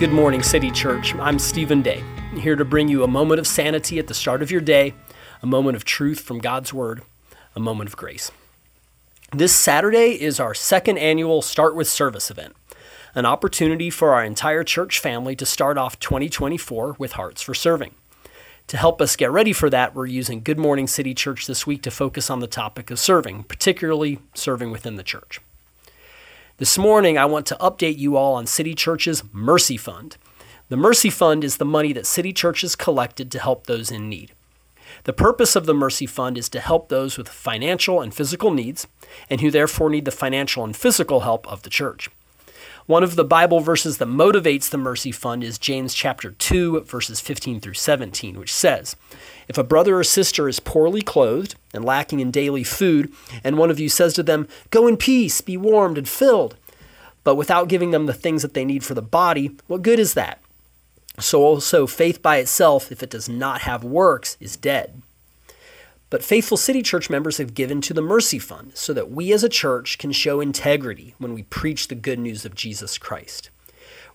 Good morning, City Church. I'm Stephen Day, here to bring you a moment of sanity at the start of your day, a moment of truth from God's Word, a moment of grace. This Saturday is our second annual Start with Service event, an opportunity for our entire church family to start off 2024 with Hearts for Serving. To help us get ready for that, we're using Good Morning City Church this week to focus on the topic of serving, particularly serving within the church. This morning, I want to update you all on City Church's Mercy Fund. The Mercy Fund is the money that City Churches collected to help those in need. The purpose of the Mercy Fund is to help those with financial and physical needs, and who therefore need the financial and physical help of the church. One of the Bible verses that motivates the Mercy Fund is James chapter 2, verses 15 through 17, which says, If a brother or sister is poorly clothed and lacking in daily food, and one of you says to them, Go in peace, be warmed and filled, but without giving them the things that they need for the body, what good is that? So also, faith by itself, if it does not have works, is dead. But faithful City Church members have given to the Mercy Fund so that we as a church can show integrity when we preach the good news of Jesus Christ.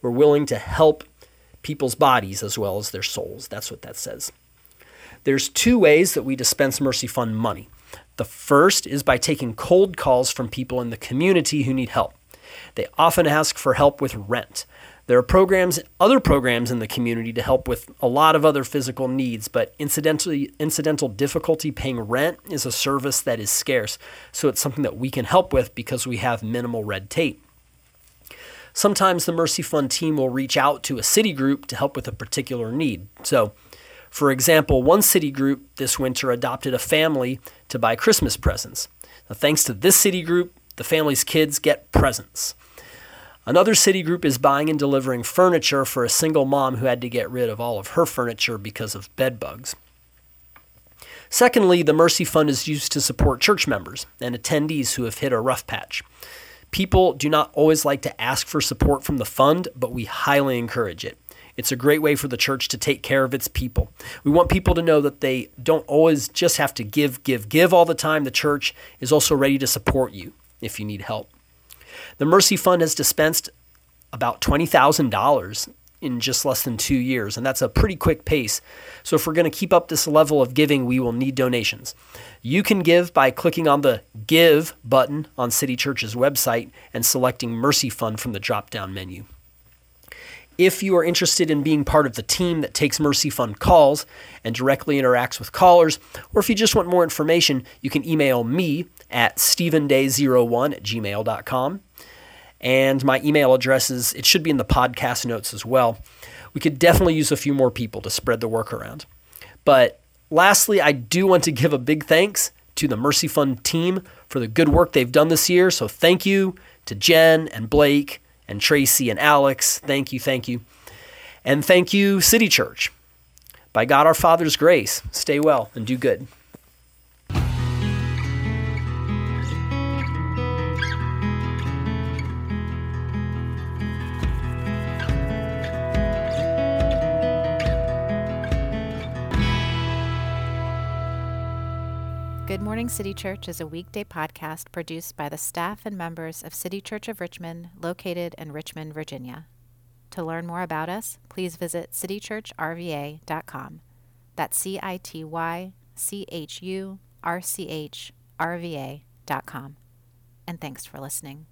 We're willing to help people's bodies as well as their souls. That's what that says. There's two ways that we dispense Mercy Fund money. The first is by taking cold calls from people in the community who need help. They often ask for help with rent. There are programs, other programs in the community to help with a lot of other physical needs, but incidentally, incidental difficulty paying rent is a service that is scarce. So it's something that we can help with because we have minimal red tape. Sometimes the Mercy Fund team will reach out to a city group to help with a particular need. So, for example, one city group this winter adopted a family to buy Christmas presents. Now, thanks to this city group, the family's kids get presents. Another city group is buying and delivering furniture for a single mom who had to get rid of all of her furniture because of bed bugs. Secondly, the Mercy Fund is used to support church members and attendees who have hit a rough patch. People do not always like to ask for support from the fund, but we highly encourage it. It's a great way for the church to take care of its people. We want people to know that they don't always just have to give, give, give all the time. The church is also ready to support you if you need help. The Mercy Fund has dispensed about $20,000 in just less than two years, and that's a pretty quick pace. So, if we're going to keep up this level of giving, we will need donations. You can give by clicking on the Give button on City Church's website and selecting Mercy Fund from the drop down menu. If you are interested in being part of the team that takes Mercy Fund calls and directly interacts with callers, or if you just want more information, you can email me at stephenday01 at gmail.com. And my email address is, it should be in the podcast notes as well. We could definitely use a few more people to spread the work around. But lastly, I do want to give a big thanks to the Mercy Fund team for the good work they've done this year. So thank you to Jen and Blake and Tracy and Alex. Thank you, thank you. And thank you, City Church. By God our Father's grace, stay well and do good. Good Morning City Church is a weekday podcast produced by the staff and members of City Church of Richmond, located in Richmond, Virginia. To learn more about us, please visit citychurchrva.com. That's C I T Y C H U R C H R V A.com. And thanks for listening.